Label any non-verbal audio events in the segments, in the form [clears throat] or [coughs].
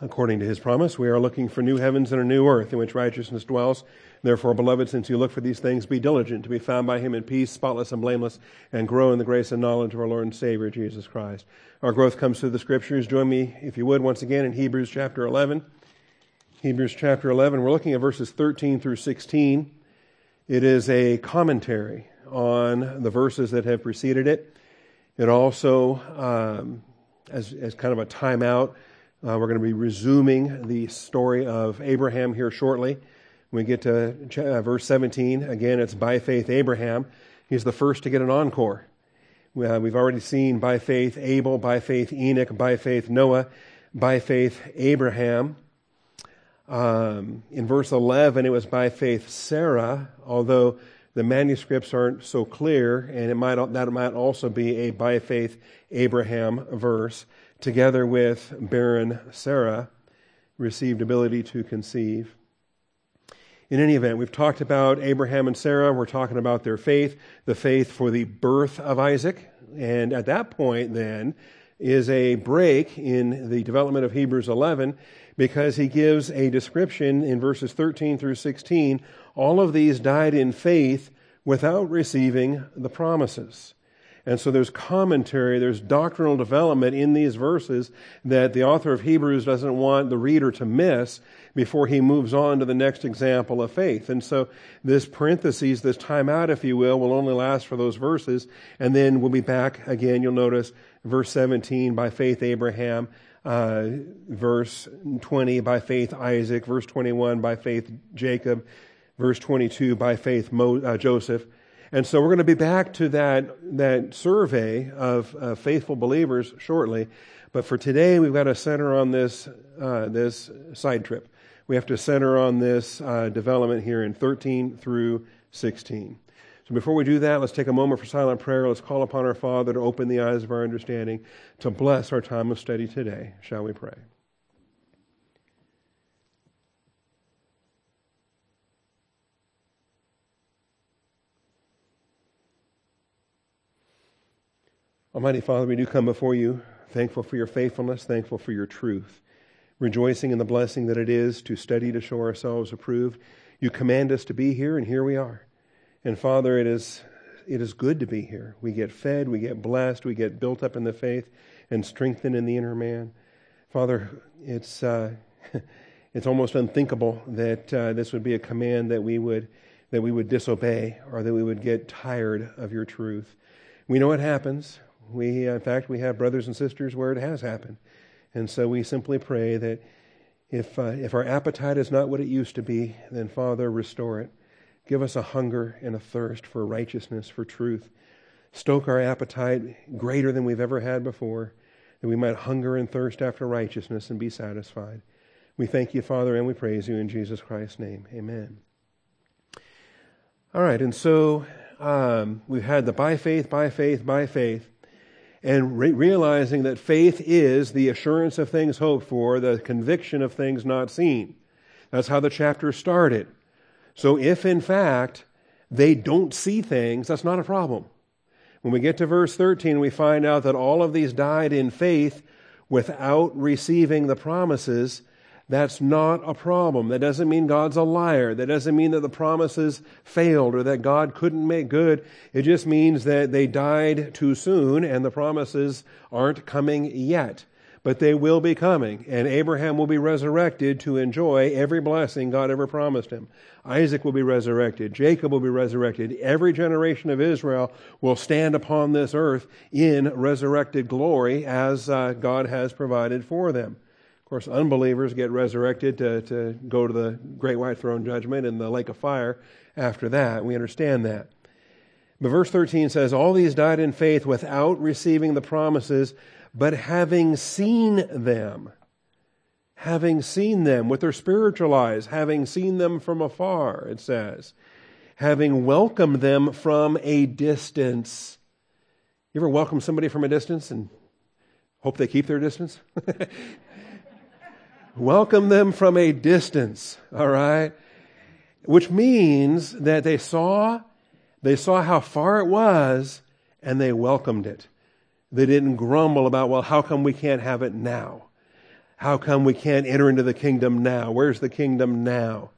according to his promise, we are looking for new heavens and a new earth in which righteousness dwells. Therefore, beloved, since you look for these things, be diligent to be found by him in peace, spotless and blameless, and grow in the grace and knowledge of our Lord and Savior, Jesus Christ. Our growth comes through the scriptures. Join me, if you would, once again in Hebrews chapter 11. Hebrews chapter 11. We're looking at verses 13 through 16. It is a commentary on the verses that have preceded it. It also, um, as, as kind of a timeout, uh, we're going to be resuming the story of Abraham here shortly. When we get to uh, verse 17, again, it's by faith Abraham. He's the first to get an encore. Uh, we've already seen by faith Abel, by faith Enoch, by faith Noah, by faith Abraham. Um, in verse 11, it was by faith Sarah, although the manuscripts aren't so clear, and it might, that might also be a by faith Abraham verse together with barren Sarah, received ability to conceive. In any event, we've talked about Abraham and Sarah. We're talking about their faith, the faith for the birth of Isaac. And at that point, then, is a break in the development of Hebrews 11 because he gives a description in verses 13 through 16. All of these died in faith without receiving the promises. And so there's commentary, there's doctrinal development in these verses that the author of Hebrews doesn't want the reader to miss before he moves on to the next example of faith. And so this parenthesis, this timeout, if you will, will only last for those verses. And then we'll be back again. You'll notice verse 17, by faith Abraham, uh, verse 20, by faith Isaac, verse 21, by faith Jacob, verse 22, by faith Mo, uh, Joseph. And so we're going to be back to that, that survey of uh, faithful believers shortly. But for today, we've got to center on this, uh, this side trip. We have to center on this uh, development here in 13 through 16. So before we do that, let's take a moment for silent prayer. Let's call upon our Father to open the eyes of our understanding to bless our time of study today. Shall we pray? Almighty Father, we do come before you, thankful for your faithfulness, thankful for your truth, rejoicing in the blessing that it is to study to show ourselves approved. You command us to be here, and here we are. And Father, it is, it is good to be here. We get fed, we get blessed, we get built up in the faith and strengthened in the inner man. Father, it's, uh, [laughs] it's almost unthinkable that uh, this would be a command that we would, that we would disobey or that we would get tired of your truth. We know it happens. We, in fact, we have brothers and sisters where it has happened. And so we simply pray that if, uh, if our appetite is not what it used to be, then Father, restore it. Give us a hunger and a thirst for righteousness, for truth. Stoke our appetite greater than we've ever had before, that we might hunger and thirst after righteousness and be satisfied. We thank you, Father, and we praise you in Jesus Christ's name. Amen. All right, and so um, we've had the by faith, by faith, by faith and re- realizing that faith is the assurance of things hoped for, the conviction of things not seen. That's how the chapter started. So if in fact they don't see things, that's not a problem. When we get to verse 13, we find out that all of these died in faith without receiving the promises that's not a problem. That doesn't mean God's a liar. That doesn't mean that the promises failed or that God couldn't make good. It just means that they died too soon and the promises aren't coming yet. But they will be coming, and Abraham will be resurrected to enjoy every blessing God ever promised him. Isaac will be resurrected. Jacob will be resurrected. Every generation of Israel will stand upon this earth in resurrected glory as uh, God has provided for them. Of course, unbelievers get resurrected to, to go to the great white throne judgment in the lake of fire after that. We understand that. But verse 13 says, All these died in faith without receiving the promises, but having seen them. Having seen them with their spiritual eyes, having seen them from afar, it says. Having welcomed them from a distance. You ever welcome somebody from a distance and hope they keep their distance? [laughs] welcome them from a distance, all right? Which means that they saw, they saw how far it was and they welcomed it. They didn't grumble about, well, how come we can't have it now? How come we can't enter into the kingdom now? Where's the kingdom now?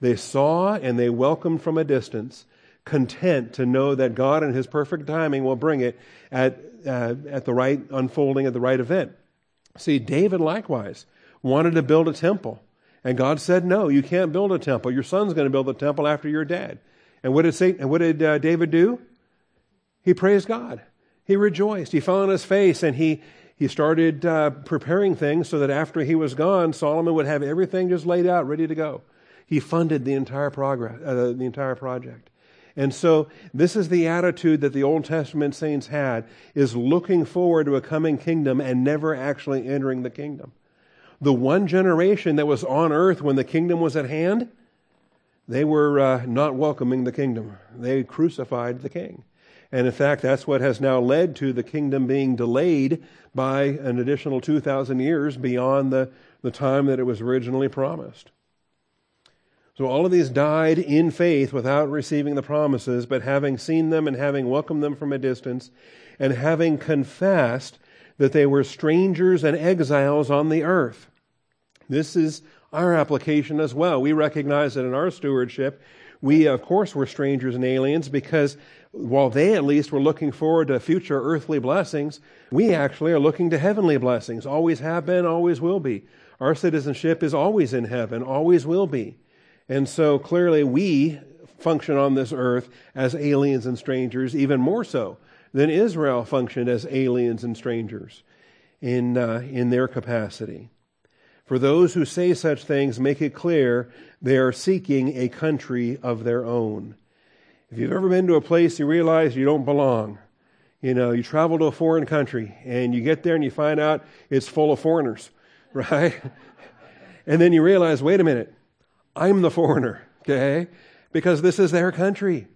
They saw and they welcomed from a distance, content to know that God in His perfect timing will bring it at, uh, at the right unfolding, at the right event. See, David likewise wanted to build a temple. And God said, No, you can't build a temple. Your son's going to build a temple after you're dead. And what did, Satan, what did uh, David do? He praised God. He rejoiced. He fell on his face and he, he started uh, preparing things so that after he was gone, Solomon would have everything just laid out, ready to go. He funded the entire progress, uh, the entire project. And so this is the attitude that the Old Testament saints had is looking forward to a coming kingdom and never actually entering the kingdom. The one generation that was on earth when the kingdom was at hand, they were uh, not welcoming the kingdom. They crucified the king. And in fact, that's what has now led to the kingdom being delayed by an additional 2,000 years beyond the, the time that it was originally promised. So all of these died in faith without receiving the promises, but having seen them and having welcomed them from a distance, and having confessed that they were strangers and exiles on the earth. This is our application as well. We recognize that in our stewardship, we, of course, were strangers and aliens because while they at least were looking forward to future earthly blessings, we actually are looking to heavenly blessings. Always have been, always will be. Our citizenship is always in heaven, always will be. And so clearly we function on this earth as aliens and strangers, even more so than Israel functioned as aliens and strangers in, uh, in their capacity. For those who say such things, make it clear they are seeking a country of their own. If you've ever been to a place you realize you don't belong, you know, you travel to a foreign country and you get there and you find out it's full of foreigners, [laughs] right? and then you realize, wait a minute, I'm the foreigner, [laughs] okay? Because this is their country.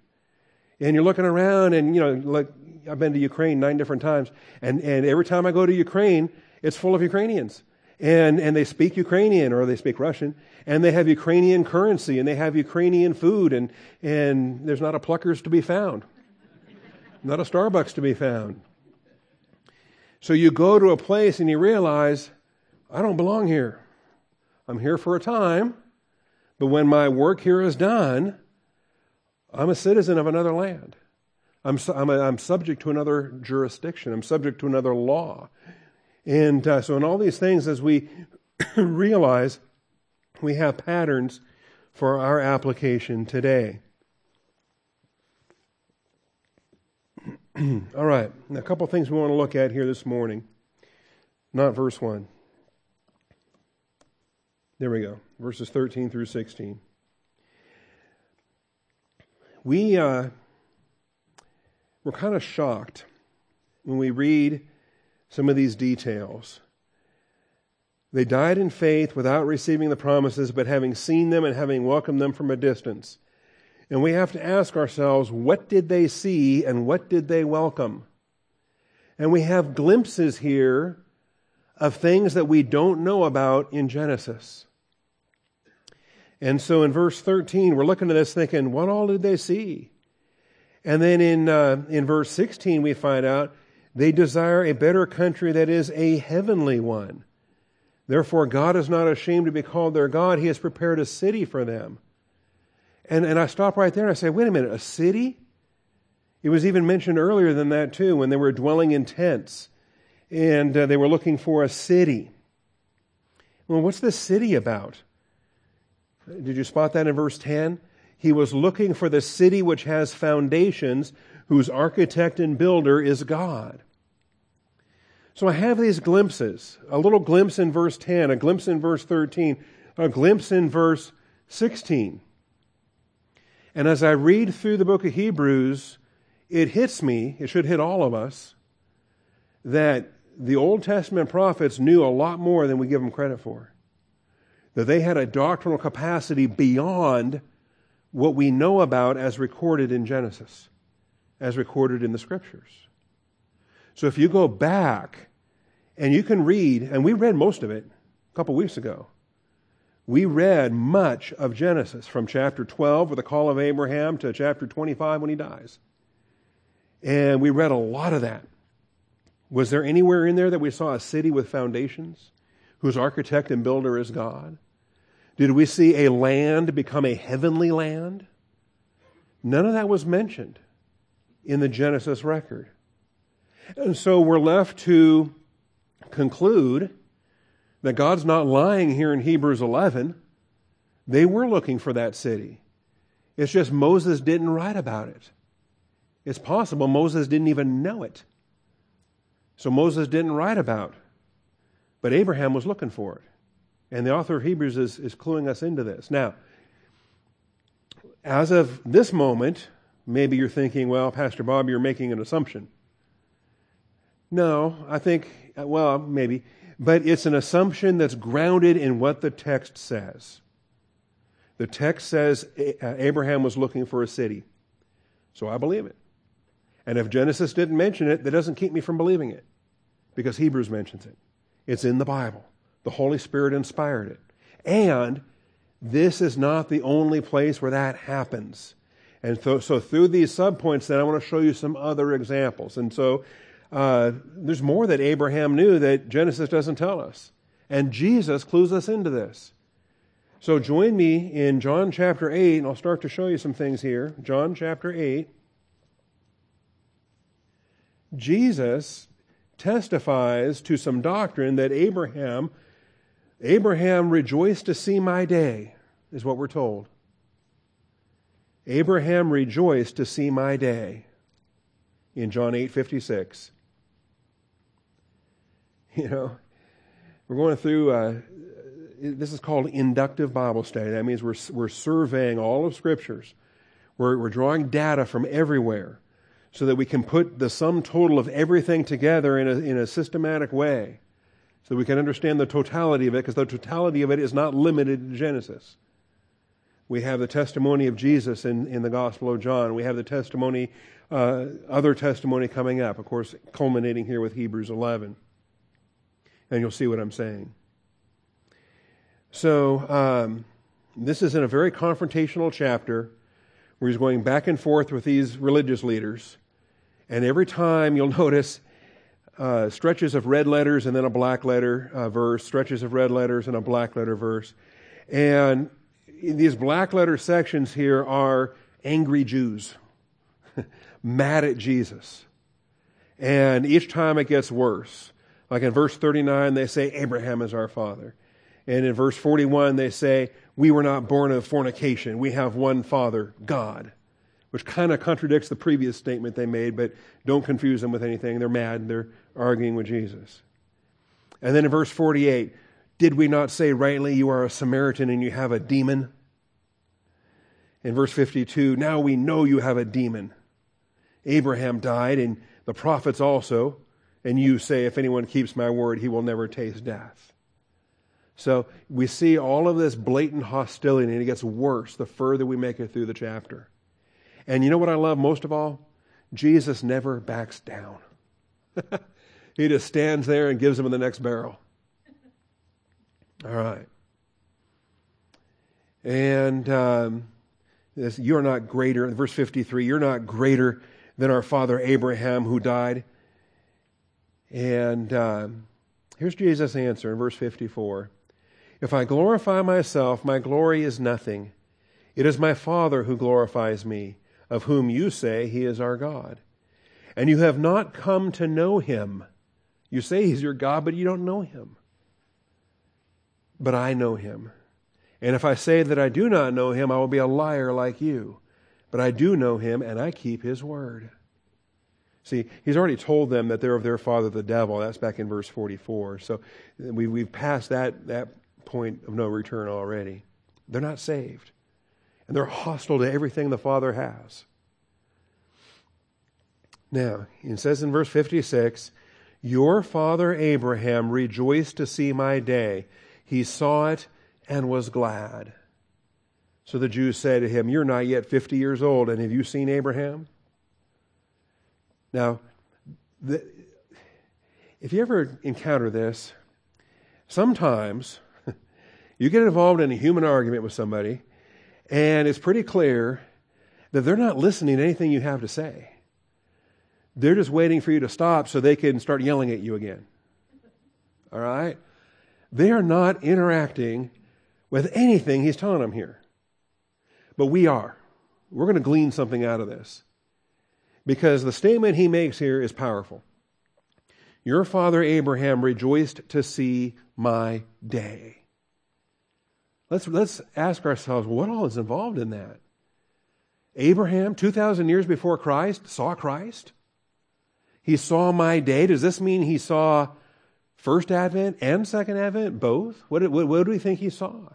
And you're looking around and, you know, like I've been to Ukraine nine different times. And, and every time I go to Ukraine, it's full of Ukrainians. And, and they speak Ukrainian or they speak Russian. And they have Ukrainian currency and they have Ukrainian food. And, and there's not a Pluckers to be found, not a Starbucks to be found. So you go to a place and you realize, I don't belong here. I'm here for a time. But when my work here is done, I'm a citizen of another land. I'm, I'm, a, I'm subject to another jurisdiction. I'm subject to another law. And uh, so, in all these things, as we [coughs] realize, we have patterns for our application today. [coughs] all right, a couple things we want to look at here this morning. Not verse 1. There we go, verses 13 through 16. We, uh, we're kind of shocked when we read some of these details. They died in faith without receiving the promises, but having seen them and having welcomed them from a distance. And we have to ask ourselves, what did they see and what did they welcome? And we have glimpses here of things that we don't know about in Genesis. And so in verse 13, we're looking at this thinking, what all did they see? And then in, uh, in verse 16, we find out they desire a better country that is a heavenly one. Therefore, God is not ashamed to be called their God. He has prepared a city for them. And, and I stop right there and I say, wait a minute, a city? It was even mentioned earlier than that, too, when they were dwelling in tents and uh, they were looking for a city. Well, what's this city about? Did you spot that in verse 10? He was looking for the city which has foundations, whose architect and builder is God. So I have these glimpses a little glimpse in verse 10, a glimpse in verse 13, a glimpse in verse 16. And as I read through the book of Hebrews, it hits me, it should hit all of us, that the Old Testament prophets knew a lot more than we give them credit for. That they had a doctrinal capacity beyond what we know about as recorded in Genesis, as recorded in the scriptures. So if you go back and you can read, and we read most of it a couple weeks ago. We read much of Genesis from chapter 12 with the call of Abraham to chapter 25 when he dies. And we read a lot of that. Was there anywhere in there that we saw a city with foundations whose architect and builder is God? Did we see a land become a heavenly land? None of that was mentioned in the Genesis record. And so we're left to conclude that God's not lying here in Hebrews 11. They were looking for that city. It's just Moses didn't write about it. It's possible Moses didn't even know it. So Moses didn't write about. But Abraham was looking for it. And the author of Hebrews is, is cluing us into this. Now, as of this moment, maybe you're thinking, well, Pastor Bob, you're making an assumption. No, I think, well, maybe. But it's an assumption that's grounded in what the text says. The text says uh, Abraham was looking for a city. So I believe it. And if Genesis didn't mention it, that doesn't keep me from believing it because Hebrews mentions it. It's in the Bible. The Holy Spirit inspired it. And this is not the only place where that happens. And so, so through these subpoints, then I want to show you some other examples. And so uh, there's more that Abraham knew that Genesis doesn't tell us. And Jesus clues us into this. So join me in John chapter 8, and I'll start to show you some things here. John chapter 8. Jesus testifies to some doctrine that Abraham Abraham rejoiced to see my day is what we're told. Abraham rejoiced to see my day in John 8:56. [laughs] You know, we're going through uh, this is called inductive Bible study. That means we're we're surveying all of scriptures. We're we're drawing data from everywhere so that we can put the sum total of everything together in a, in a systematic way so we can understand the totality of it because the totality of it is not limited to Genesis. We have the testimony of Jesus in, in the Gospel of John. We have the testimony, uh, other testimony coming up, of course, culminating here with Hebrews 11. And you'll see what I'm saying. So, um, this is in a very confrontational chapter where he's going back and forth with these religious leaders. And every time you'll [laughs] notice uh, stretches of red letters and then a black letter uh, verse, stretches of red letters and a black letter verse. And these black letter sections here are angry Jews, [laughs] mad at Jesus. And each time it gets worse. Like in verse 39, they say, Abraham is our father. And in verse 41, they say, We were not born of fornication. We have one father, God which kind of contradicts the previous statement they made, but don't confuse them with anything. They're mad. They're arguing with Jesus. And then in verse 48, did we not say rightly, you are a Samaritan and you have a demon? In verse 52, now we know you have a demon. Abraham died, and the prophets also, and you say, if anyone keeps my word, he will never taste death. So we see all of this blatant hostility, and it gets worse the further we make it through the chapter. And you know what I love most of all? Jesus never backs down. [laughs] he just stands there and gives them the next barrel. All right. And um, this, you're not greater, verse 53, you're not greater than our father Abraham who died. And um, here's Jesus' answer in verse 54 If I glorify myself, my glory is nothing. It is my Father who glorifies me of whom you say he is our God. And you have not come to know him. You say he's your God, but you don't know him. But I know him. And if I say that I do not know him, I will be a liar like you. But I do know him, and I keep his word. See, he's already told them that they're of their father the devil. That's back in verse 44. So we, we've passed that, that point of no return already. They're not saved and they're hostile to everything the Father has. Now, it says in verse 56 Your father Abraham rejoiced to see my day. He saw it and was glad. So the Jews said to him, You're not yet 50 years old, and have you seen Abraham? Now, the, if you ever encounter this, sometimes [laughs] you get involved in a human argument with somebody and it's pretty clear that they're not listening to anything you have to say. They're just waiting for you to stop so they can start yelling at you again. All right? They are not interacting with anything he's telling them here. But we are. We're going to glean something out of this. Because the statement he makes here is powerful. Your father Abraham rejoiced to see my day. Let's, let's ask ourselves what all is involved in that? Abraham, 2,000 years before Christ, saw Christ. He saw my day. Does this mean he saw first advent and second advent, both? What, what, what do we think he saw?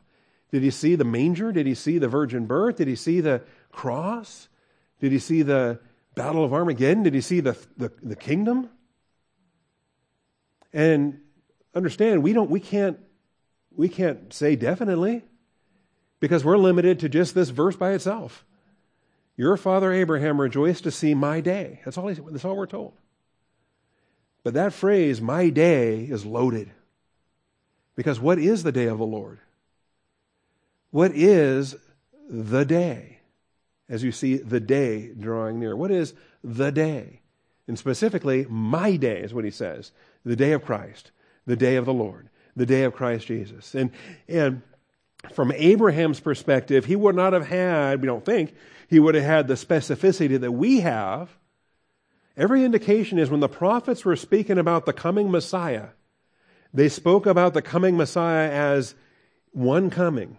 Did he see the manger? Did he see the virgin birth? Did he see the cross? Did he see the battle of Armageddon? Did he see the, the, the kingdom? And understand, we don't, we can't, we can't say definitely because we're limited to just this verse by itself. Your father Abraham rejoiced to see my day. That's all, that's all we're told. But that phrase, my day, is loaded. Because what is the day of the Lord? What is the day? As you see the day drawing near. What is the day? And specifically, my day is what he says the day of Christ, the day of the Lord, the day of Christ Jesus. And, and from Abraham's perspective, he would not have had, we don't think, he would have had the specificity that we have. Every indication is when the prophets were speaking about the coming Messiah, they spoke about the coming Messiah as one coming.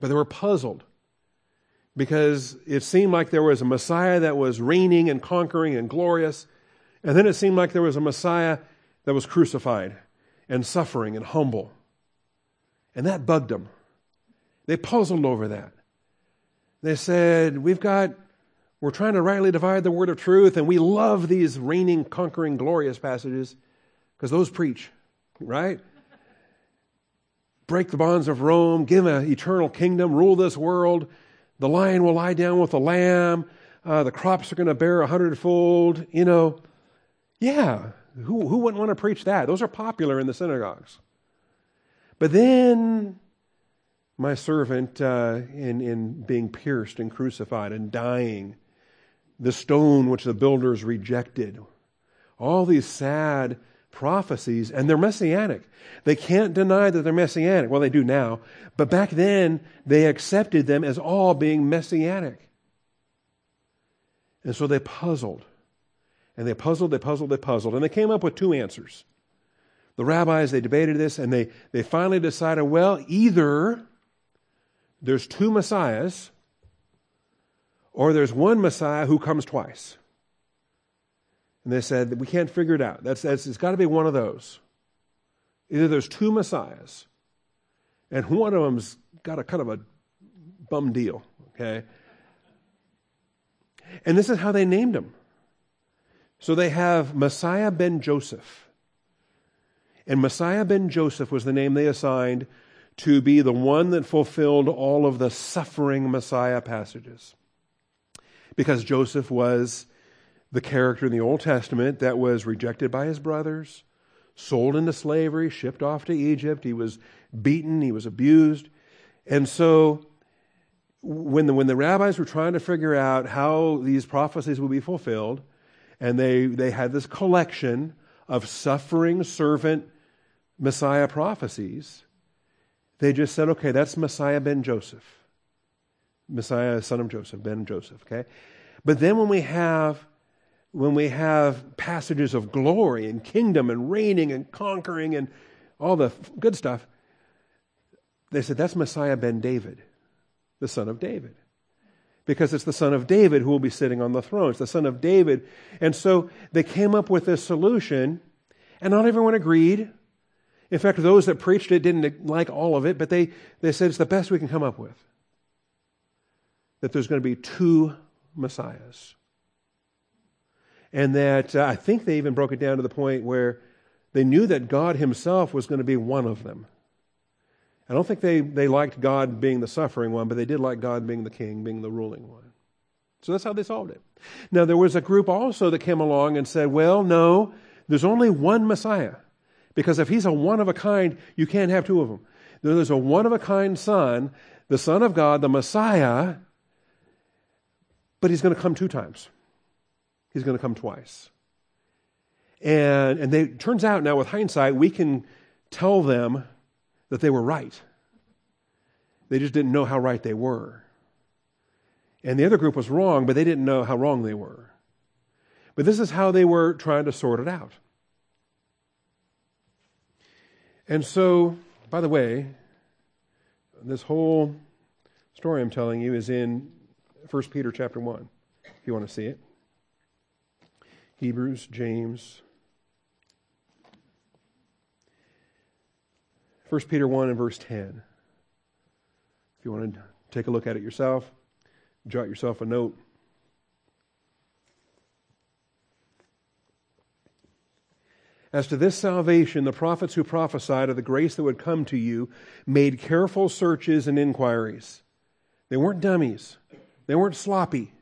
But they were puzzled because it seemed like there was a Messiah that was reigning and conquering and glorious. And then it seemed like there was a Messiah that was crucified and suffering and humble. And that bugged them. They puzzled over that. They said, We've got, we're trying to rightly divide the word of truth, and we love these reigning, conquering, glorious passages because those preach, right? Break the bonds of Rome, give an eternal kingdom, rule this world. The lion will lie down with the lamb. Uh, the crops are going to bear a hundredfold. You know, yeah, who, who wouldn't want to preach that? Those are popular in the synagogues. But then my servant, uh, in, in being pierced and crucified and dying, the stone which the builders rejected, all these sad prophecies, and they're messianic. They can't deny that they're messianic. Well, they do now, but back then they accepted them as all being messianic. And so they puzzled. And they puzzled, they puzzled, they puzzled. And they came up with two answers. The rabbis, they debated this, and they, they finally decided well, either there's two messiahs, or there's one messiah who comes twice. And they said, we can't figure it out. That's, that's, it's got to be one of those. Either there's two messiahs, and one of them's got a kind of a bum deal, okay? And this is how they named him. So they have Messiah ben Joseph. And Messiah ben Joseph was the name they assigned to be the one that fulfilled all of the suffering Messiah passages. Because Joseph was the character in the Old Testament that was rejected by his brothers, sold into slavery, shipped off to Egypt. He was beaten, he was abused. And so when the, when the rabbis were trying to figure out how these prophecies would be fulfilled, and they, they had this collection of suffering servant Messiah prophecies, they just said, okay, that's Messiah ben Joseph. Messiah, son of Joseph, ben Joseph, okay? But then when we have when we have passages of glory and kingdom and reigning and conquering and all the good stuff, they said that's Messiah ben David, the son of David. Because it's the son of David who will be sitting on the throne. It's the son of David. And so they came up with this solution, and not everyone agreed. In fact, those that preached it didn't like all of it, but they, they said it's the best we can come up with. That there's going to be two Messiahs. And that uh, I think they even broke it down to the point where they knew that God Himself was going to be one of them. I don't think they, they liked God being the suffering one, but they did like God being the king, being the ruling one. So that's how they solved it. Now, there was a group also that came along and said, well, no, there's only one Messiah. Because if he's a one of a kind, you can't have two of them. There's a one of a kind son, the Son of God, the Messiah, but he's going to come two times. He's going to come twice. And, and they, turns out now, with hindsight, we can tell them that they were right. They just didn't know how right they were. And the other group was wrong, but they didn't know how wrong they were. But this is how they were trying to sort it out. And so, by the way, this whole story I'm telling you is in 1 Peter chapter 1, if you want to see it. Hebrews, James. 1 Peter 1 and verse 10. If you want to take a look at it yourself, jot yourself a note. As to this salvation, the prophets who prophesied of the grace that would come to you made careful searches and inquiries. They weren't dummies, they weren't sloppy.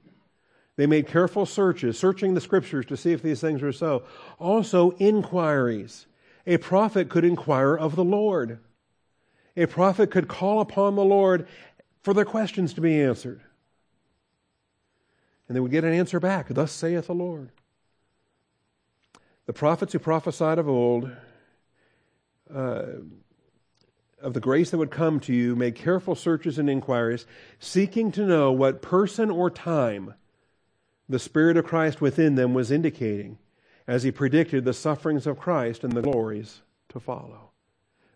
They made careful searches, searching the scriptures to see if these things were so. Also, inquiries. A prophet could inquire of the Lord. A prophet could call upon the Lord for their questions to be answered. And they would get an answer back Thus saith the Lord. The prophets who prophesied of old, uh, of the grace that would come to you, made careful searches and inquiries, seeking to know what person or time the Spirit of Christ within them was indicating as he predicted the sufferings of Christ and the glories to follow.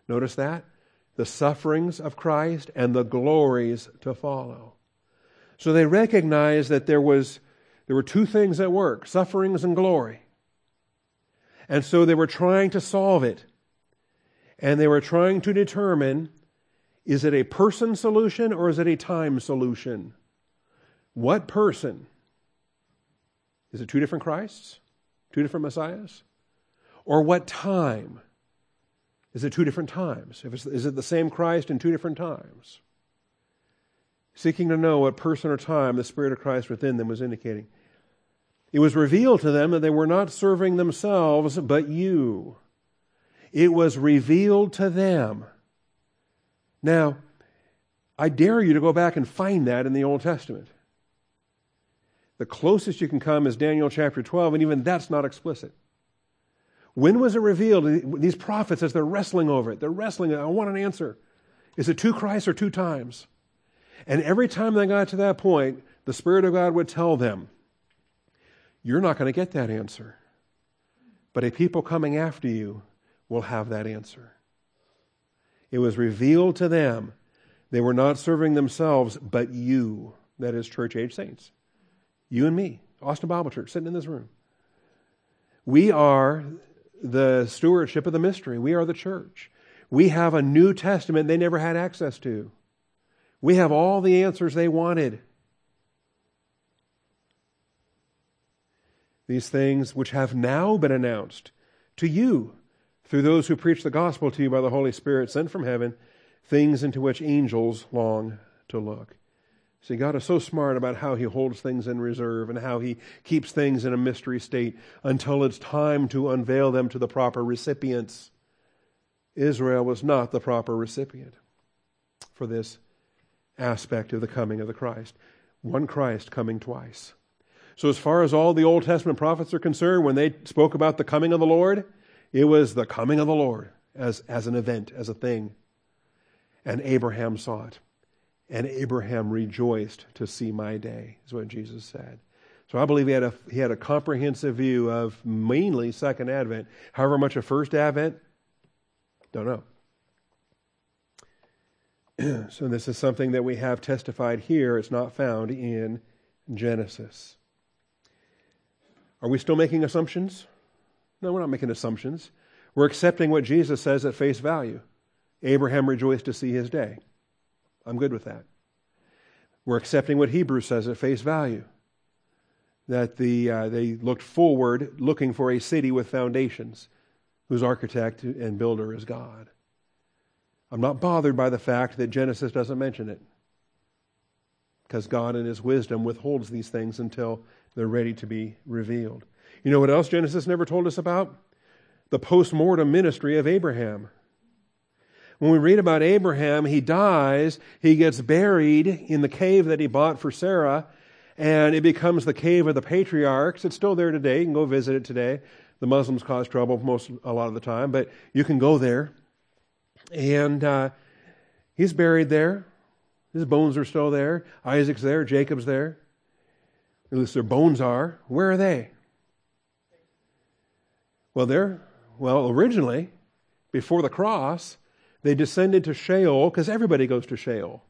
Notice that? The sufferings of Christ and the glories to follow. So they recognized that there was there were two things at work, sufferings and glory. And so they were trying to solve it. And they were trying to determine is it a person solution or is it a time solution? What person? Is it two different Christs? Two different Messiahs? Or what time? Is it two different times? is it the same Christ in two different times? Seeking to know what person or time the Spirit of Christ within them was indicating. It was revealed to them that they were not serving themselves, but you. It was revealed to them. Now, I dare you to go back and find that in the Old Testament. The closest you can come is Daniel chapter 12, and even that's not explicit. When was it revealed? These prophets, as they're wrestling over it, they're wrestling. I want an answer. Is it two Christs or two times? And every time they got to that point, the Spirit of God would tell them, you're not going to get that answer. But a people coming after you will have that answer. It was revealed to them. They were not serving themselves, but you, that is, church age saints. You and me, Austin Bible Church, sitting in this room. We are the stewardship of the mystery. We are the church. We have a New Testament they never had access to. We have all the answers they wanted. these things which have now been announced to you through those who preach the gospel to you by the Holy Spirit sent from heaven, things into which angels long to look. See, God is so smart about how He holds things in reserve and how He keeps things in a mystery state until it's time to unveil them to the proper recipients. Israel was not the proper recipient for this aspect of the coming of the Christ. One Christ coming twice. So, as far as all the Old Testament prophets are concerned, when they spoke about the coming of the Lord, it was the coming of the Lord as, as an event, as a thing. And Abraham saw it. And Abraham rejoiced to see my day, is what Jesus said. So I believe he had a, he had a comprehensive view of mainly Second Advent. However much of First Advent, don't know. [clears throat] so this is something that we have testified here. It's not found in Genesis. Are we still making assumptions? No, we're not making assumptions. We're accepting what Jesus says at face value. Abraham rejoiced to see his day. I'm good with that. We're accepting what Hebrews says at face value that the, uh, they looked forward looking for a city with foundations whose architect and builder is God. I'm not bothered by the fact that Genesis doesn't mention it because God, in His wisdom, withholds these things until they're ready to be revealed. You know what else Genesis never told us about? The post mortem ministry of Abraham. When we read about Abraham, he dies, he gets buried in the cave that he bought for Sarah, and it becomes the cave of the patriarchs. It's still there today. You can go visit it today. The Muslims cause trouble most a lot of the time, but you can go there. And uh, he's buried there. His bones are still there. Isaac's there. Jacob's there. At least their bones are. Where are they? Well, they're, well, originally, before the cross, they descended to Sheol because everybody goes to Sheol.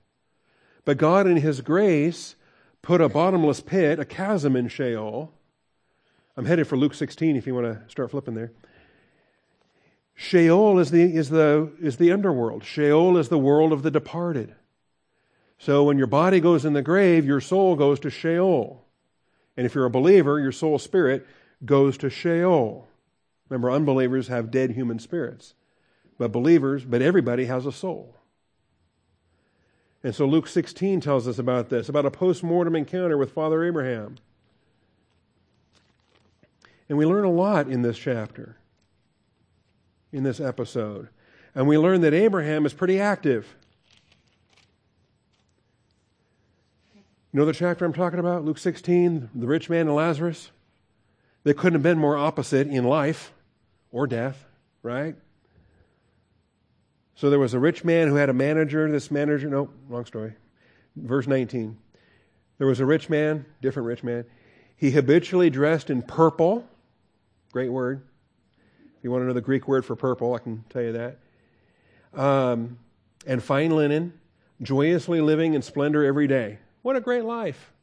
But God, in His grace, put a bottomless pit, a chasm in Sheol. I'm headed for Luke 16 if you want to start flipping there. Sheol is the, is, the, is the underworld. Sheol is the world of the departed. So when your body goes in the grave, your soul goes to Sheol. And if you're a believer, your soul spirit goes to Sheol. Remember, unbelievers have dead human spirits. But believers, but everybody has a soul. And so Luke 16 tells us about this, about a post mortem encounter with Father Abraham. And we learn a lot in this chapter, in this episode. And we learn that Abraham is pretty active. You know the chapter I'm talking about? Luke 16, the rich man and Lazarus? They couldn't have been more opposite in life or death, right? So there was a rich man who had a manager. This manager, no, wrong story. Verse 19. There was a rich man, different rich man. He habitually dressed in purple. Great word. If you want to know the Greek word for purple, I can tell you that. Um, and fine linen, joyously living in splendor every day. What a great life.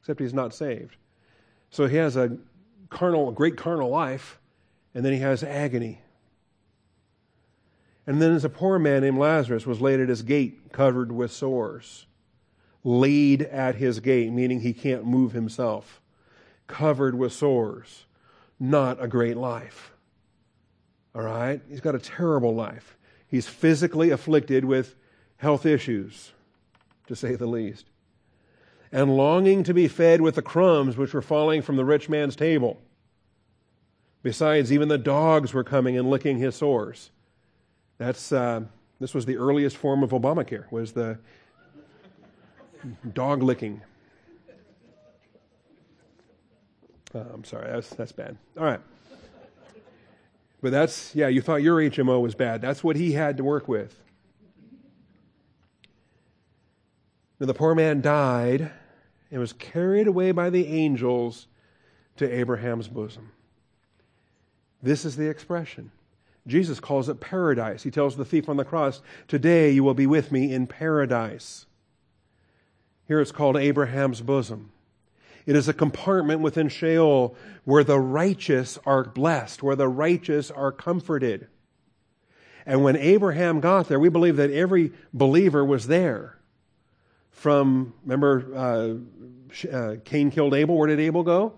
Except he's not saved. So he has a carnal, great carnal life, and then he has agony. And then there's a poor man named Lazarus was laid at his gate, covered with sores. Laid at his gate, meaning he can't move himself. Covered with sores. Not a great life. All right? He's got a terrible life. He's physically afflicted with health issues, to say the least. And longing to be fed with the crumbs which were falling from the rich man's table. Besides, even the dogs were coming and licking his sores. That's, uh, this was the earliest form of Obamacare, was the dog licking. Uh, I'm sorry, that's, that's bad. All right. But that's, yeah, you thought your HMO was bad. That's what he had to work with. Now, the poor man died and was carried away by the angels to Abraham's bosom. This is the expression Jesus calls it paradise. He tells the thief on the cross, Today you will be with me in paradise. Here it's called Abraham's bosom. It is a compartment within Sheol where the righteous are blessed, where the righteous are comforted. And when Abraham got there, we believe that every believer was there. From, remember, uh, uh, Cain killed Abel. Where did Abel go?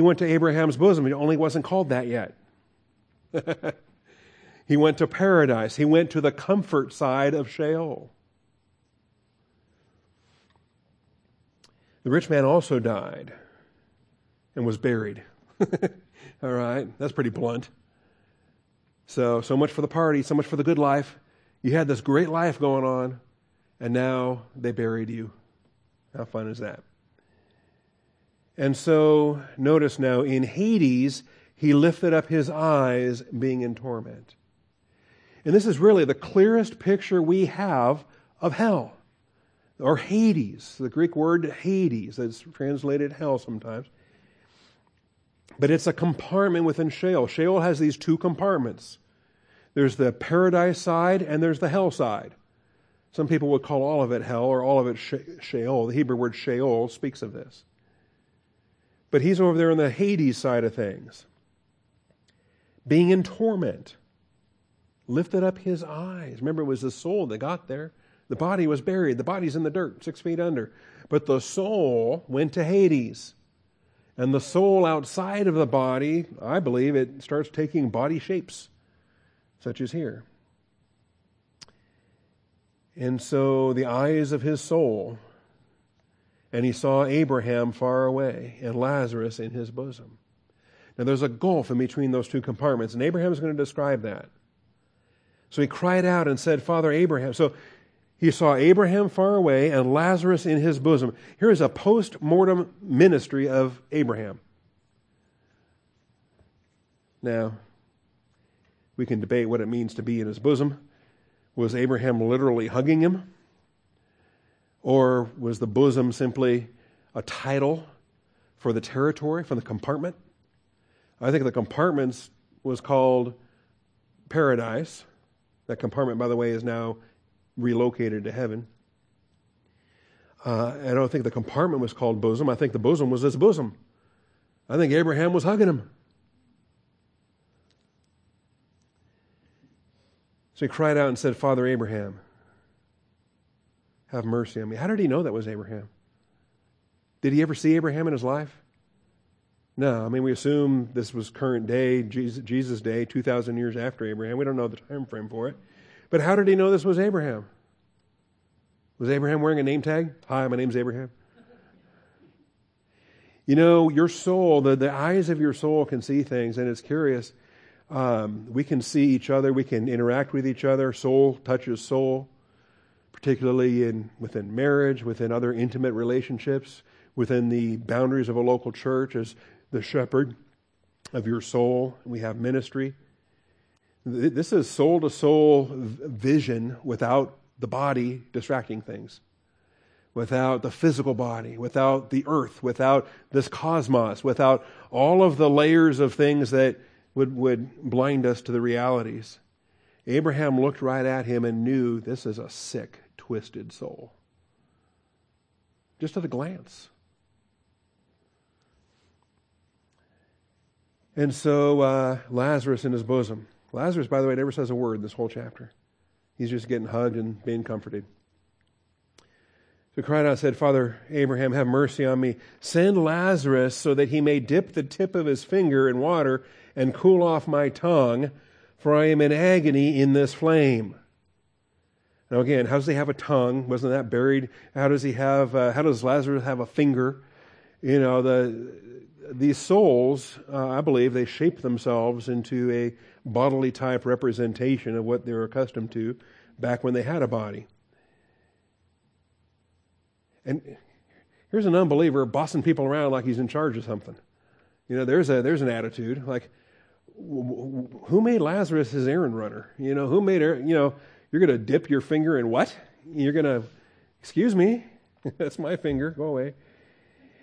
He went to Abraham's bosom. He only wasn't called that yet. [laughs] he went to paradise. He went to the comfort side of Sheol. The rich man also died and was buried. [laughs] All right, that's pretty blunt. So, so much for the party, so much for the good life. You had this great life going on, and now they buried you. How fun is that? And so, notice now in Hades, he lifted up his eyes, being in torment. And this is really the clearest picture we have of hell, or Hades, the Greek word Hades, that's translated hell sometimes. But it's a compartment within Sheol. Sheol has these two compartments there's the paradise side and there's the hell side. Some people would call all of it hell or all of it Sheol. The Hebrew word Sheol speaks of this. But he's over there on the Hades side of things being in torment, lifted up his eyes. Remember, it was the soul that got there. The body was buried. The body's in the dirt, six feet under. But the soul went to Hades. And the soul outside of the body, I believe, it starts taking body shapes, such as here. And so the eyes of his soul, and he saw Abraham far away and Lazarus in his bosom. Now, there's a gulf in between those two compartments, and Abraham is going to describe that. So he cried out and said, Father Abraham. So he saw Abraham far away and Lazarus in his bosom. Here is a post mortem ministry of Abraham. Now, We can debate what it means to be in his bosom. Was Abraham literally hugging him? Or was the bosom simply a title for the territory, for the compartment? I think the compartments was called paradise. That compartment, by the way, is now relocated to heaven. Uh, I don't think the compartment was called bosom. I think the bosom was his bosom. I think Abraham was hugging him. So he cried out and said, Father Abraham, have mercy on me. How did he know that was Abraham? Did he ever see Abraham in his life? No. I mean, we assume this was current day, Jesus, day, 2,000 years after Abraham. We don't know the time frame for it. But how did he know this was Abraham? Was Abraham wearing a name tag? Hi, my name's Abraham. You know, your soul, the, the eyes of your soul can see things, and it's curious. Um, we can see each other, we can interact with each other. Soul touches soul, particularly in within marriage, within other intimate relationships, within the boundaries of a local church as the shepherd of your soul. We have ministry. This is soul to soul vision without the body distracting things, without the physical body, without the earth, without this cosmos, without all of the layers of things that would, would blind us to the realities. Abraham looked right at him and knew this is a sick, twisted soul. Just at a glance. And so uh, Lazarus in his bosom. Lazarus, by the way, never says a word this whole chapter. He's just getting hugged and being comforted. So cried out said, Father Abraham, have mercy on me. Send Lazarus so that he may dip the tip of his finger in water and cool off my tongue, for I am in agony in this flame. Now, again, how does he have a tongue? Wasn't that buried? How does he have? Uh, how does Lazarus have a finger? You know, the these souls, uh, I believe, they shape themselves into a bodily type representation of what they were accustomed to back when they had a body. And here's an unbeliever bossing people around like he's in charge of something. You know, there's a there's an attitude like, who made Lazarus his errand runner? You know, who made her? you know you're going to dip your finger in what? You're going to, excuse me, [laughs] that's my finger. Go away.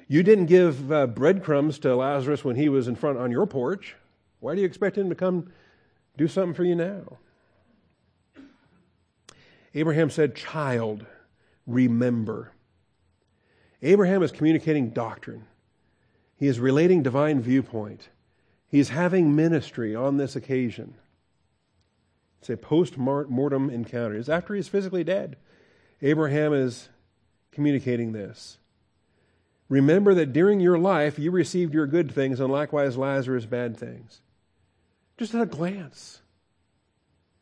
You didn't give uh, breadcrumbs to Lazarus when he was in front on your porch. Why do you expect him to come do something for you now. Abraham said, Child, remember. Abraham is communicating doctrine. He is relating divine viewpoint. He is having ministry on this occasion. It's a post mortem encounter. It's after he's physically dead. Abraham is communicating this. Remember that during your life you received your good things, and likewise Lazarus bad things just at a glance.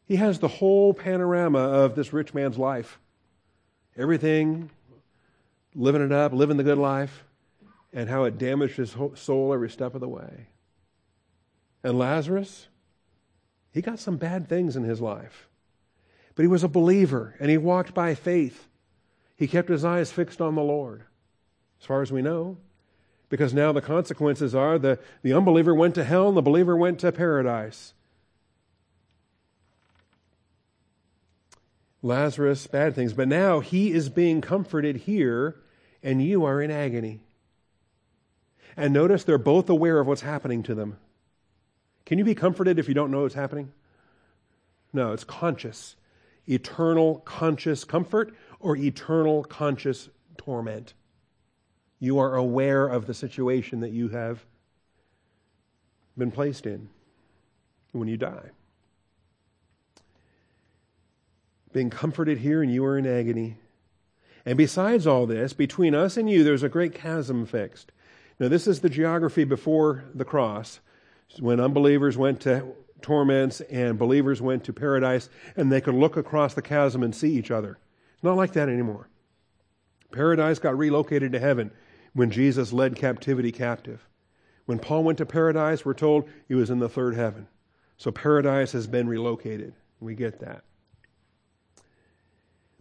He has the whole panorama of this rich man's life. Everything, living it up, living the good life, and how it damaged his soul every step of the way. And Lazarus, he got some bad things in his life. But he was a believer, and he walked by faith. He kept his eyes fixed on the Lord, as far as we know because now the consequences are the, the unbeliever went to hell and the believer went to paradise. Lazarus, bad things. But now he is being comforted here, and you are in agony. And notice they're both aware of what's happening to them. Can you be comforted if you don't know what's happening? No, it's conscious. Eternal conscious comfort or eternal conscious torment. You are aware of the situation that you have been placed in when you die. Being comforted here, and you are in agony. And besides all this, between us and you, there's a great chasm fixed. Now, this is the geography before the cross, when unbelievers went to torments and believers went to paradise, and they could look across the chasm and see each other. It's not like that anymore. Paradise got relocated to heaven when Jesus led captivity captive. When Paul went to paradise, we're told he was in the third heaven. So paradise has been relocated. We get that.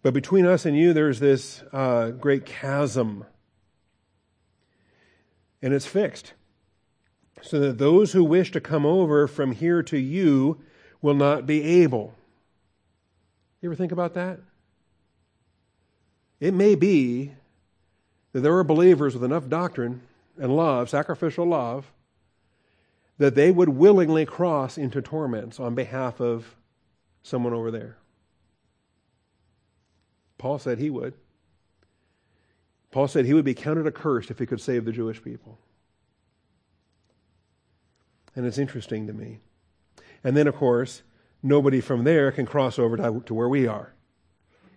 But between us and you, there's this uh, great chasm. And it's fixed. So that those who wish to come over from here to you will not be able. You ever think about that? It may be that there are believers with enough doctrine and love, sacrificial love, that they would willingly cross into torments on behalf of someone over there. Paul said he would. Paul said he would be counted accursed if he could save the Jewish people. And it's interesting to me. And then, of course, nobody from there can cross over to, to where we are.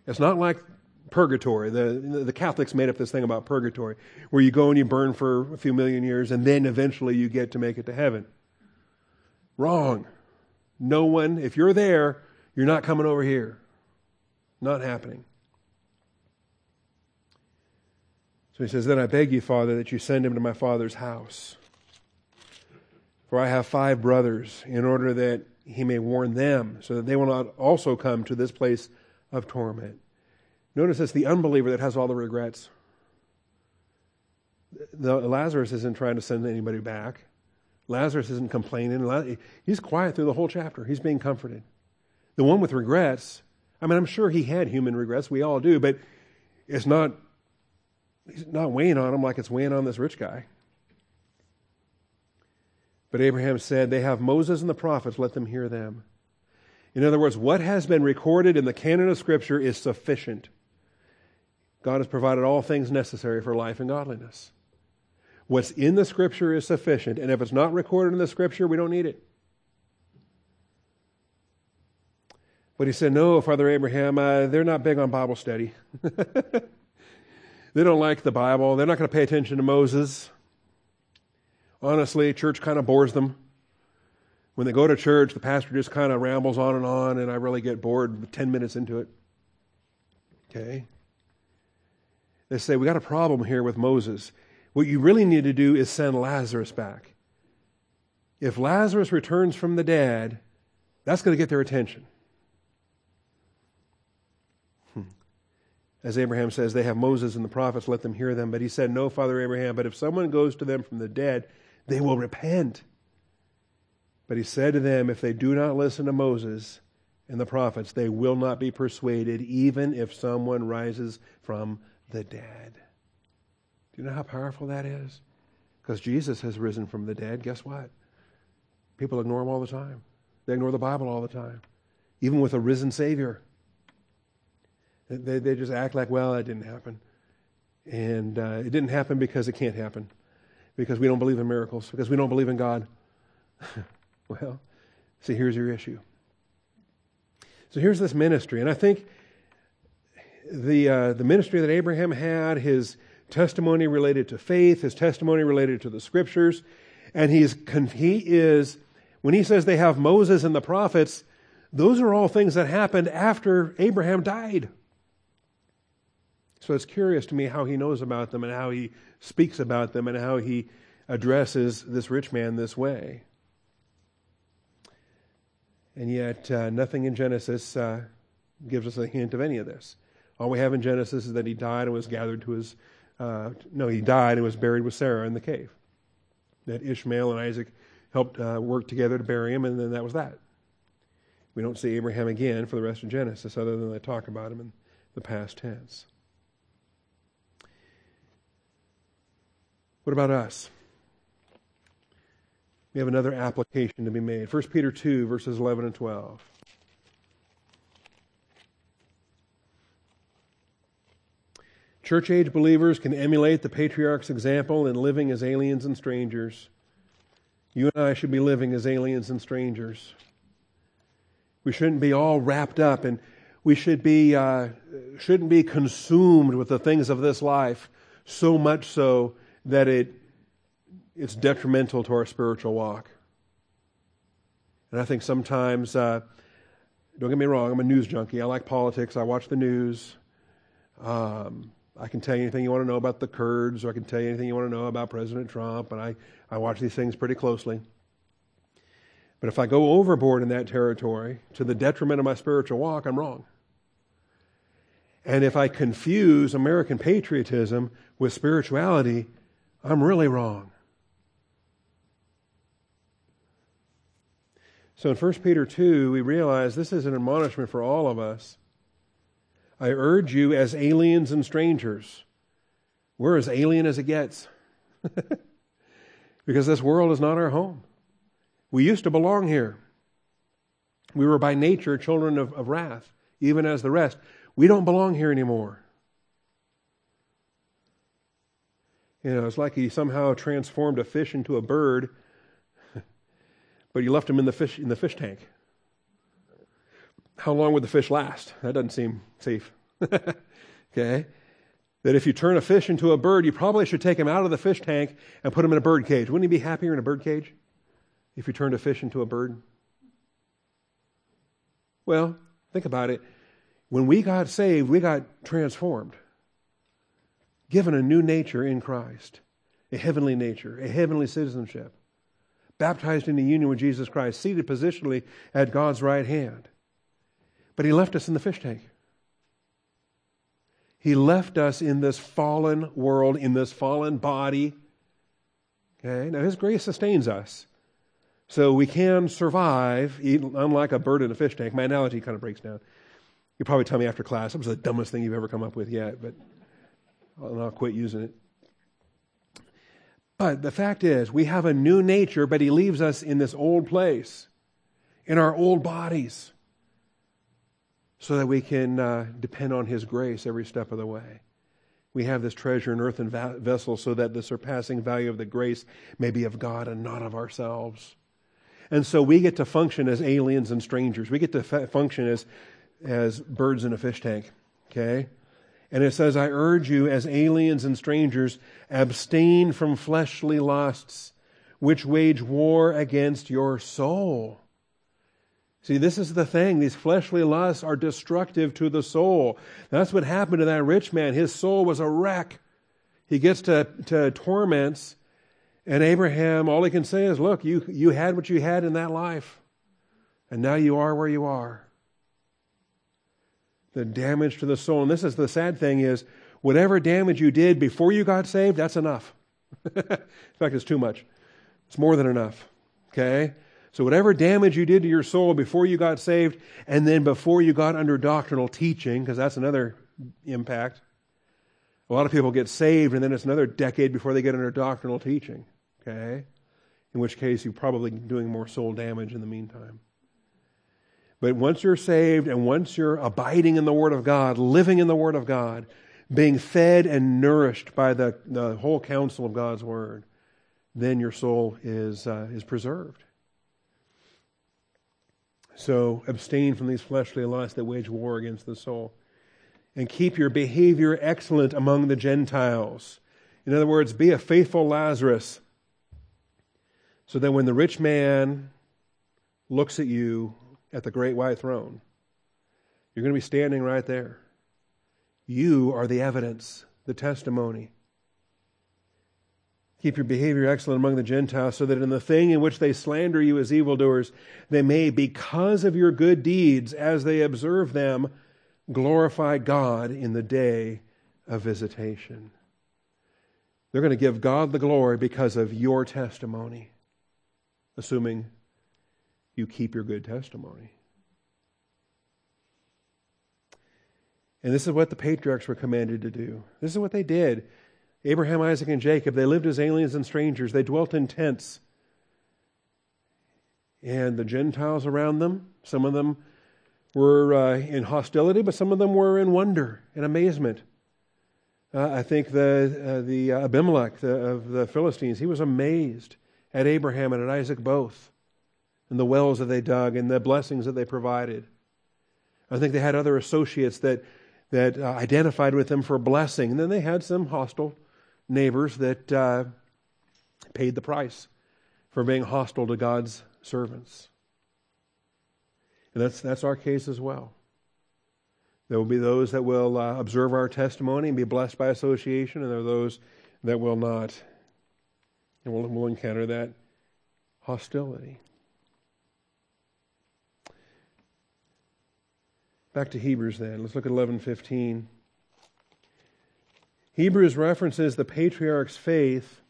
It's not like purgatory. The, the Catholics made up this thing about purgatory, where you go and you burn for a few million years and then eventually you get to make it to heaven. Wrong. No one, if you're there, you're not coming over here. Not happening. So he says, Then I beg you, Father, that you send him to my father's house. For I have five brothers, in order that he may warn them, so that they will not also come to this place of torment. Notice it's the unbeliever that has all the regrets. The, Lazarus isn't trying to send anybody back. Lazarus isn't complaining. He's quiet through the whole chapter. He's being comforted. The one with regrets, I mean, I'm sure he had human regrets. We all do, but it's not, he's not weighing on him like it's weighing on this rich guy. But Abraham said, They have Moses and the prophets, let them hear them. In other words, what has been recorded in the canon of Scripture is sufficient. God has provided all things necessary for life and godliness. What's in the Scripture is sufficient, and if it's not recorded in the Scripture, we don't need it. But he said, No, Father Abraham, uh, they're not big on Bible study. [laughs] they don't like the Bible. They're not going to pay attention to Moses. Honestly, church kind of bores them. When they go to church, the pastor just kind of rambles on and on, and I really get bored 10 minutes into it. Okay? They say, We got a problem here with Moses. What you really need to do is send Lazarus back. If Lazarus returns from the dead, that's going to get their attention. Hmm. As Abraham says, they have Moses and the prophets, let them hear them. But he said, No, Father Abraham, but if someone goes to them from the dead, they will repent. But he said to them, If they do not listen to Moses and the prophets, they will not be persuaded, even if someone rises from the dead. Do you know how powerful that is? Because Jesus has risen from the dead. Guess what? People ignore him all the time. They ignore the Bible all the time, even with a risen Savior. They, they just act like, well, that didn't happen. And uh, it didn't happen because it can't happen, because we don't believe in miracles, because we don't believe in God. [laughs] well, see, here's your issue. So here's this ministry, and I think the, uh, the ministry that Abraham had, his testimony related to faith, his testimony related to the scriptures, and he's, he is, when he says they have Moses and the prophets, those are all things that happened after Abraham died. So it's curious to me how he knows about them and how he speaks about them and how he addresses this rich man this way. And yet, uh, nothing in Genesis uh, gives us a hint of any of this. All we have in Genesis is that he died and was gathered to his, uh, no, he died and was buried with Sarah in the cave. That Ishmael and Isaac helped uh, work together to bury him, and then that was that. We don't see Abraham again for the rest of Genesis, other than they talk about him in the past tense. What about us? We have another application to be made. 1 Peter 2, verses 11 and 12. Church age believers can emulate the patriarch's example in living as aliens and strangers. You and I should be living as aliens and strangers. We shouldn't be all wrapped up, and we should be uh, shouldn't be consumed with the things of this life so much so that it it's detrimental to our spiritual walk. And I think sometimes, uh, don't get me wrong, I'm a news junkie. I like politics. I watch the news. Um, I can tell you anything you want to know about the Kurds, or I can tell you anything you want to know about President Trump, and I, I watch these things pretty closely. But if I go overboard in that territory to the detriment of my spiritual walk, I'm wrong. And if I confuse American patriotism with spirituality, I'm really wrong. So in 1 Peter 2, we realize this is an admonishment for all of us. I urge you as aliens and strangers. We're as alien as it gets. [laughs] because this world is not our home. We used to belong here. We were by nature children of, of wrath, even as the rest. We don't belong here anymore. You know, it's like he somehow transformed a fish into a bird, [laughs] but you left him in the fish in the fish tank. How long would the fish last? That doesn't seem safe. [laughs] okay? That if you turn a fish into a bird, you probably should take him out of the fish tank and put him in a bird cage. Wouldn't he be happier in a bird cage if you turned a fish into a bird? Well, think about it. When we got saved, we got transformed, given a new nature in Christ, a heavenly nature, a heavenly citizenship, baptized into union with Jesus Christ, seated positionally at God's right hand. But He left us in the fish tank. He left us in this fallen world, in this fallen body. Okay, now His grace sustains us. So we can survive, unlike a bird in a fish tank. My analogy kind of breaks down. You'll probably tell me after class, it was the dumbest thing you've ever come up with yet, but I'll, I'll quit using it. But the fact is, we have a new nature, but He leaves us in this old place, in our old bodies, so that we can uh, depend on His grace every step of the way. We have this treasure in earthen vessels so that the surpassing value of the grace may be of God and not of ourselves. And so we get to function as aliens and strangers. We get to f- function as, as birds in a fish tank. Okay? And it says, I urge you as aliens and strangers, abstain from fleshly lusts, which wage war against your soul. See, this is the thing. These fleshly lusts are destructive to the soul. That's what happened to that rich man. His soul was a wreck. He gets to, to torments and Abraham, all he can say is, Look, you, you had what you had in that life, and now you are where you are. The damage to the soul. And this is the sad thing is, whatever damage you did before you got saved, that's enough. [laughs] in fact, it's too much. It's more than enough. Okay? So, whatever damage you did to your soul before you got saved, and then before you got under doctrinal teaching, because that's another impact. A lot of people get saved, and then it's another decade before they get under doctrinal teaching okay? In which case, you're probably doing more soul damage in the meantime. But once you're saved and once you're abiding in the Word of God, living in the Word of God, being fed and nourished by the, the whole counsel of God's Word, then your soul is, uh, is preserved. So abstain from these fleshly lusts that wage war against the soul. And keep your behavior excellent among the Gentiles. In other words, be a faithful Lazarus so that when the rich man looks at you at the great white throne, you're going to be standing right there. You are the evidence, the testimony. Keep your behavior excellent among the Gentiles, so that in the thing in which they slander you as evildoers, they may, because of your good deeds, as they observe them, glorify God in the day of visitation. They're going to give God the glory because of your testimony assuming you keep your good testimony. And this is what the patriarchs were commanded to do. This is what they did. Abraham, Isaac, and Jacob, they lived as aliens and strangers. They dwelt in tents. And the Gentiles around them, some of them were uh, in hostility, but some of them were in wonder and amazement. Uh, I think the, uh, the Abimelech the, of the Philistines, he was amazed at Abraham and at Isaac both, and the wells that they dug and the blessings that they provided. I think they had other associates that, that uh, identified with them for blessing. And then they had some hostile neighbors that uh, paid the price for being hostile to God's servants. And that's, that's our case as well. There will be those that will uh, observe our testimony and be blessed by association, and there are those that will not. And we'll, we'll encounter that hostility. Back to Hebrews then. Let's look at 11:15. Hebrews references the patriarch's faith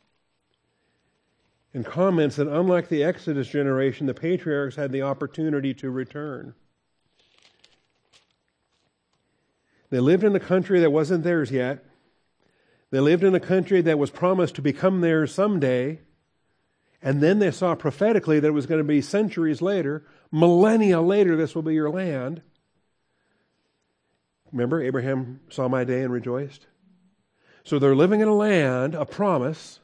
and comments that unlike the Exodus generation, the patriarchs had the opportunity to return. They lived in a country that wasn't theirs yet. They lived in a country that was promised to become theirs someday. And then they saw prophetically that it was going to be centuries later, millennia later, this will be your land. Remember, Abraham saw my day and rejoiced? So they're living in a land, a promise,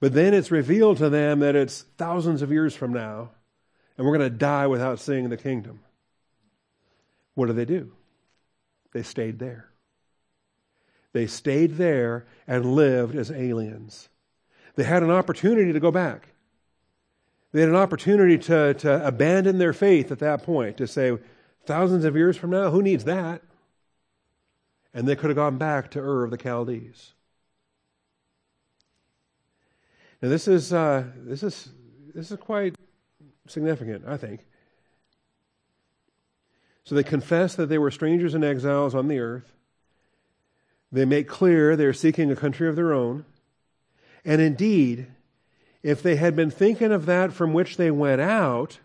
but then it's revealed to them that it's thousands of years from now, and we're going to die without seeing the kingdom. What do they do? They stayed there. They stayed there and lived as aliens. They had an opportunity to go back. They had an opportunity to, to abandon their faith at that point, to say, thousands of years from now, who needs that? And they could have gone back to Ur of the Chaldees. Now, this is, uh, this is, this is quite significant, I think. So they confess that they were strangers and exiles on the earth. They make clear they're seeking a country of their own. And indeed, if they had been thinking of that from which they went out,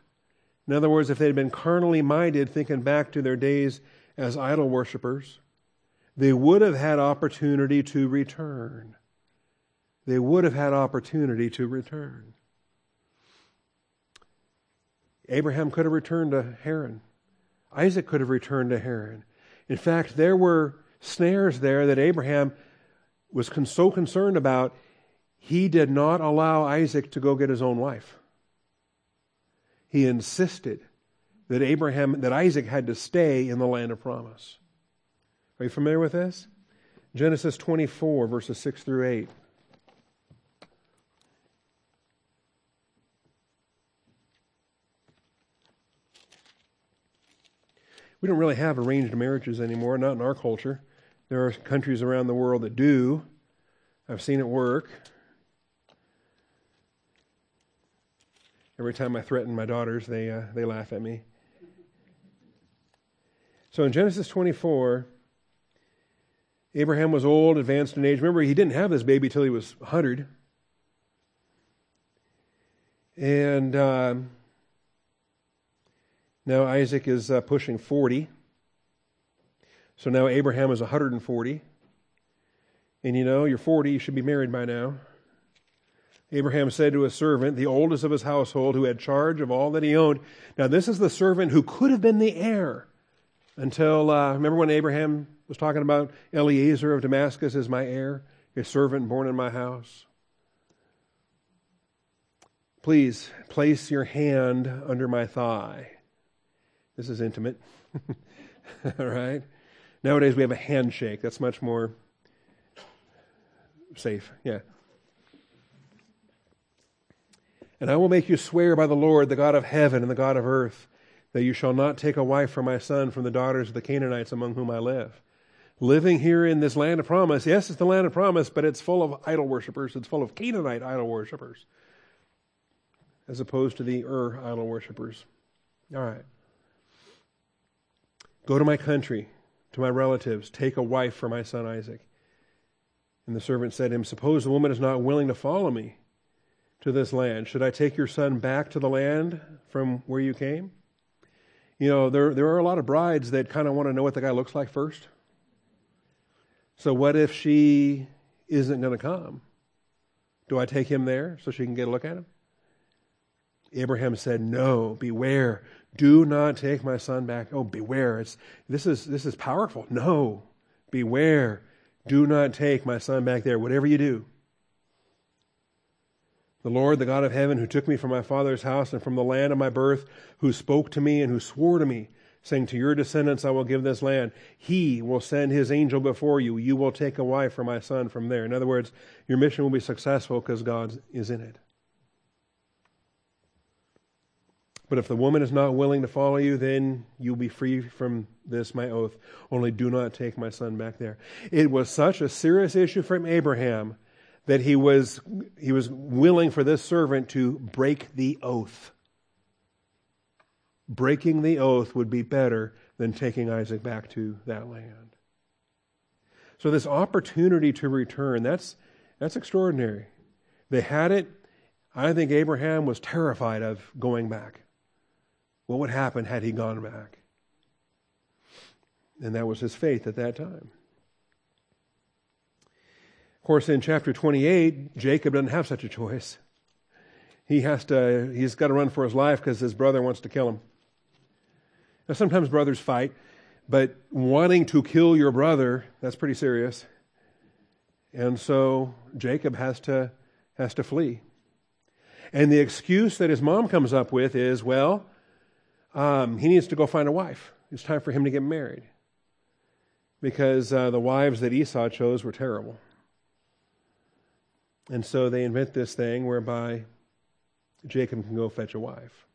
in other words, if they had been carnally minded, thinking back to their days as idol worshippers, they would have had opportunity to return. They would have had opportunity to return. Abraham could have returned to Haran. Isaac could have returned to Haran. In fact, there were snares there that Abraham was con- so concerned about, he did not allow Isaac to go get his own wife. He insisted that Abraham, that Isaac had to stay in the land of promise. Are you familiar with this? Genesis 24, verses 6 through 8. We don't really have arranged marriages anymore, not in our culture. There are countries around the world that do. I've seen it work. Every time I threaten my daughters, they, uh, they laugh at me. So in Genesis 24, Abraham was old, advanced in age. Remember, he didn't have this baby till he was 100. And um, now Isaac is uh, pushing 40. So now Abraham is 140. And you know, you're 40, you should be married by now. Abraham said to his servant, the oldest of his household, who had charge of all that he owned. Now, this is the servant who could have been the heir until, uh, remember when Abraham was talking about Eliezer of Damascus as my heir, his servant born in my house? Please place your hand under my thigh. This is intimate. [laughs] All right? Nowadays we have a handshake. That's much more safe. Yeah. And I will make you swear by the Lord, the God of heaven and the God of earth, that you shall not take a wife for my son from the daughters of the Canaanites among whom I live. Living here in this land of promise, yes, it's the land of promise, but it's full of idol worshippers. It's full of Canaanite idol worshippers, as opposed to the Ur idol worshippers. All right. Go to my country, to my relatives, take a wife for my son Isaac. And the servant said to him, Suppose the woman is not willing to follow me to this land. Should I take your son back to the land from where you came? You know, there, there are a lot of brides that kind of want to know what the guy looks like first. So, what if she isn't going to come? Do I take him there so she can get a look at him? Abraham said, No, beware. Do not take my son back. Oh, beware. It's, this, is, this is powerful. No, beware. Do not take my son back there, whatever you do. The Lord, the God of heaven, who took me from my father's house and from the land of my birth, who spoke to me and who swore to me, saying, To your descendants I will give this land, he will send his angel before you. You will take a wife for my son from there. In other words, your mission will be successful because God is in it. But if the woman is not willing to follow you, then you'll be free from this, my oath. Only do not take my son back there. It was such a serious issue from Abraham that he was, he was willing for this servant to break the oath. Breaking the oath would be better than taking Isaac back to that land. So this opportunity to return, that's, that's extraordinary. They had it, I think Abraham was terrified of going back. What would happen had he gone back? And that was his faith at that time. Course, in chapter 28, Jacob doesn't have such a choice. He has to, he's got to run for his life because his brother wants to kill him. Now, sometimes brothers fight, but wanting to kill your brother, that's pretty serious. And so Jacob has to, has to flee. And the excuse that his mom comes up with is, well, um, he needs to go find a wife. It's time for him to get married. Because uh, the wives that Esau chose were terrible. And so they invent this thing whereby Jacob can go fetch a wife.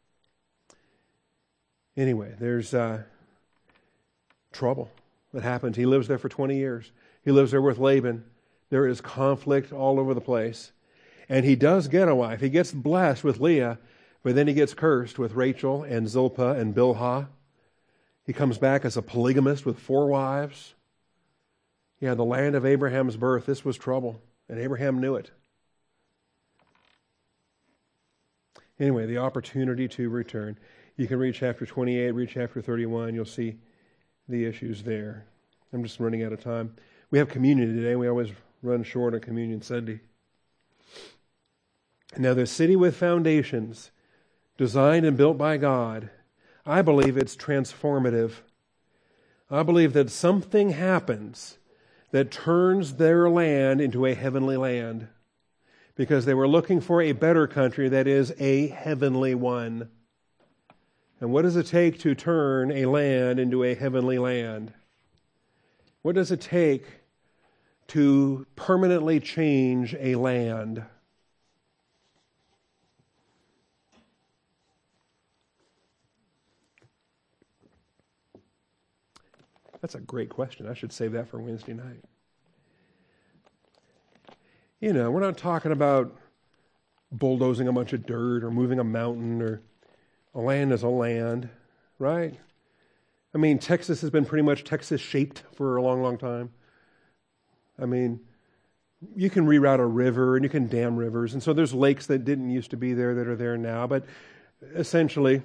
Anyway, there's uh, trouble that happens. He lives there for 20 years. He lives there with Laban. There is conflict all over the place. And he does get a wife. He gets blessed with Leah, but then he gets cursed with Rachel and Zilpah and Bilhah. He comes back as a polygamist with four wives. Yeah, the land of Abraham's birth, this was trouble, and Abraham knew it. Anyway, the opportunity to return. You can read chapter 28, read chapter 31. You'll see the issues there. I'm just running out of time. We have communion today. We always run short on Communion Sunday. Now, the city with foundations, designed and built by God, I believe it's transformative. I believe that something happens that turns their land into a heavenly land because they were looking for a better country that is a heavenly one. And what does it take to turn a land into a heavenly land? What does it take to permanently change a land? That's a great question. I should save that for Wednesday night. You know, we're not talking about bulldozing a bunch of dirt or moving a mountain or a land is a land, right? I mean, Texas has been pretty much Texas shaped for a long, long time. I mean, you can reroute a river and you can dam rivers. And so there's lakes that didn't used to be there that are there now. But essentially,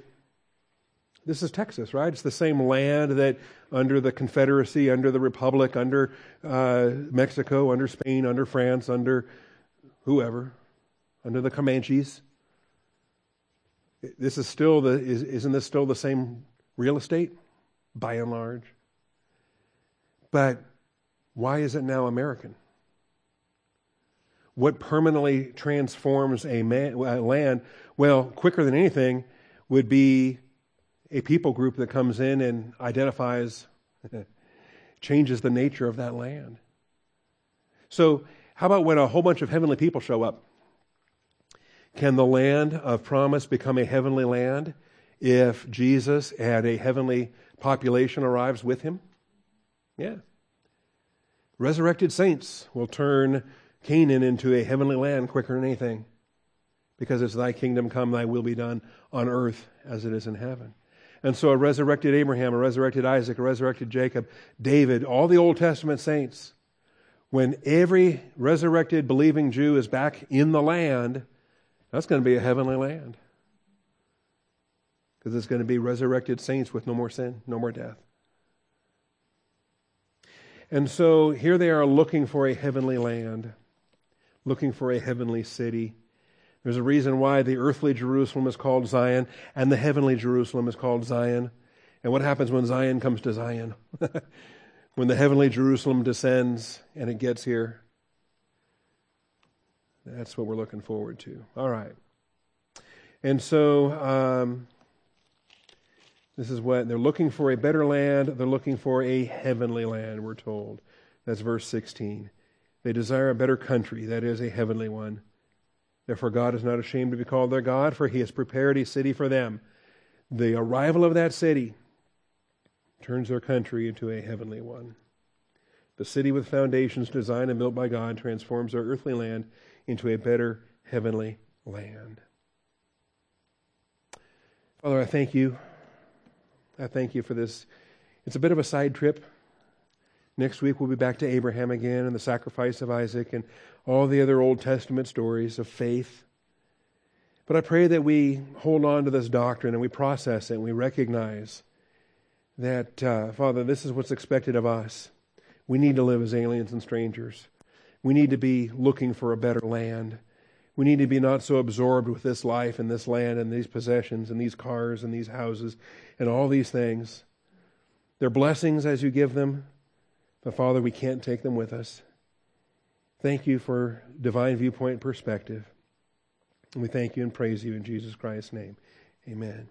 this is Texas, right? It's the same land that under the Confederacy, under the Republic, under uh, Mexico, under Spain, under France, under whoever, under the Comanches. This is still the, is, isn't this still the same real estate by and large? But why is it now American? What permanently transforms a, man, a land, well, quicker than anything, would be a people group that comes in and identifies, [laughs] changes the nature of that land. So, how about when a whole bunch of heavenly people show up? Can the land of promise become a heavenly land if Jesus and a heavenly population arrives with him? Yeah. Resurrected saints will turn Canaan into a heavenly land quicker than anything because it's thy kingdom come, thy will be done on earth as it is in heaven. And so a resurrected Abraham, a resurrected Isaac, a resurrected Jacob, David, all the Old Testament saints, when every resurrected believing Jew is back in the land, that's going to be a heavenly land. Because it's going to be resurrected saints with no more sin, no more death. And so here they are looking for a heavenly land, looking for a heavenly city. There's a reason why the earthly Jerusalem is called Zion and the heavenly Jerusalem is called Zion. And what happens when Zion comes to Zion? [laughs] when the heavenly Jerusalem descends and it gets here? That's what we're looking forward to. All right. And so um, this is what they're looking for a better land. They're looking for a heavenly land, we're told. That's verse 16. They desire a better country, that is, a heavenly one. Therefore, God is not ashamed to be called their God, for he has prepared a city for them. The arrival of that city turns their country into a heavenly one. The city with foundations designed and built by God transforms their earthly land into a better heavenly land. Father, I thank you. I thank you for this. It's a bit of a side trip. Next week, we'll be back to Abraham again and the sacrifice of Isaac and all the other Old Testament stories of faith. But I pray that we hold on to this doctrine and we process it and we recognize that, uh, Father, this is what's expected of us. We need to live as aliens and strangers. We need to be looking for a better land. We need to be not so absorbed with this life and this land and these possessions and these cars and these houses and all these things. They're blessings as you give them, but Father, we can't take them with us. Thank you for divine viewpoint perspective. And we thank you and praise you in Jesus Christ's name. Amen.